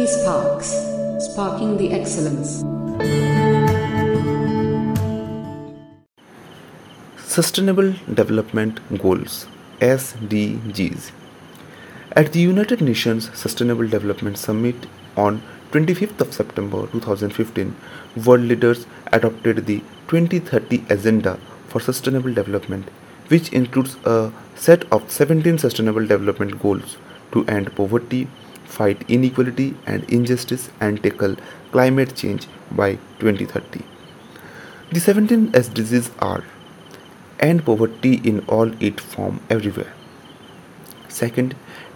eSparks, sparking the excellence. Sustainable Development Goals SDGs. At the United Nations Sustainable Development Summit on 25th of September 2015, world leaders adopted the 2030 Agenda for Sustainable Development, which includes a set of 17 sustainable development goals to end poverty, fight inequality and injustice, and tackle climate change by 2030. The 17 SDGs are end poverty in all its form everywhere. Second,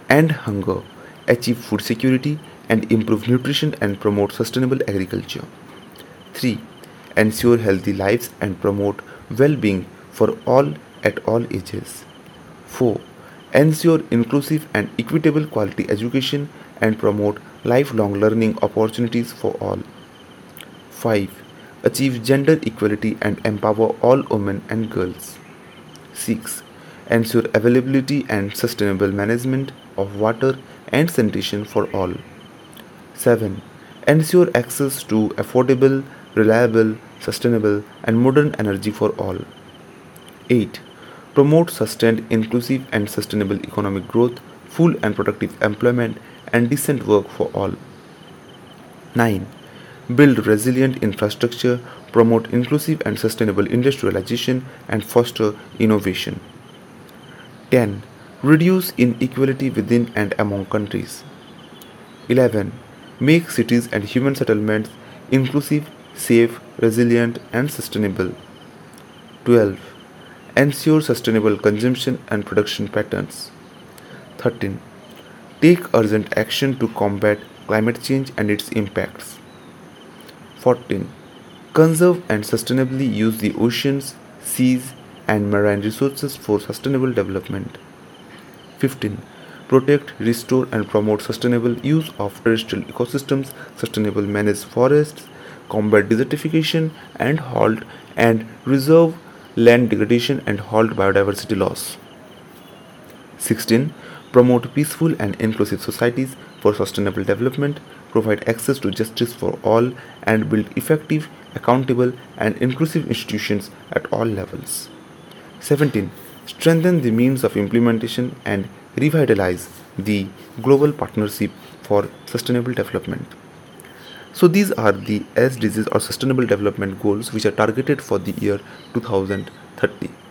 end hunger, achieve food security and improve nutrition and promote sustainable agriculture. 3. Ensure healthy lives and promote well-being for all at all ages. 4. Ensure inclusive and equitable quality education and promote lifelong learning opportunities for all. 5. Achieve gender equality and empower all women and girls. 6. Ensure availability and sustainable management of water and sanitation for all. 7. Ensure access to affordable, reliable, sustainable, and modern energy for all. 8. Promote sustained, inclusive, and sustainable economic growth, full and productive employment, and decent work for all. 9. Build resilient infrastructure, promote inclusive and sustainable industrialization, and foster innovation. 10. Reduce inequality within and among countries. 11. Make cities and human settlements inclusive, safe, resilient, and sustainable. 12. Ensure sustainable consumption and production patterns. 13. Take urgent action to combat climate change and its impacts. 14. Conserve and sustainably use the oceans, seas, and marine resources for sustainable development. 15. Protect, restore, and promote sustainable use of terrestrial ecosystems, sustainable manage forests, combat desertification, and halt and reserve land degradation and halt biodiversity loss. 16. Promote peaceful and inclusive societies for sustainable development, provide access to justice for all, and build effective, accountable, and inclusive institutions at all levels. 17. Strengthen the means of implementation and revitalize the global partnership for sustainable development. So these are the SDGs or sustainable development goals which are targeted for the year 2030.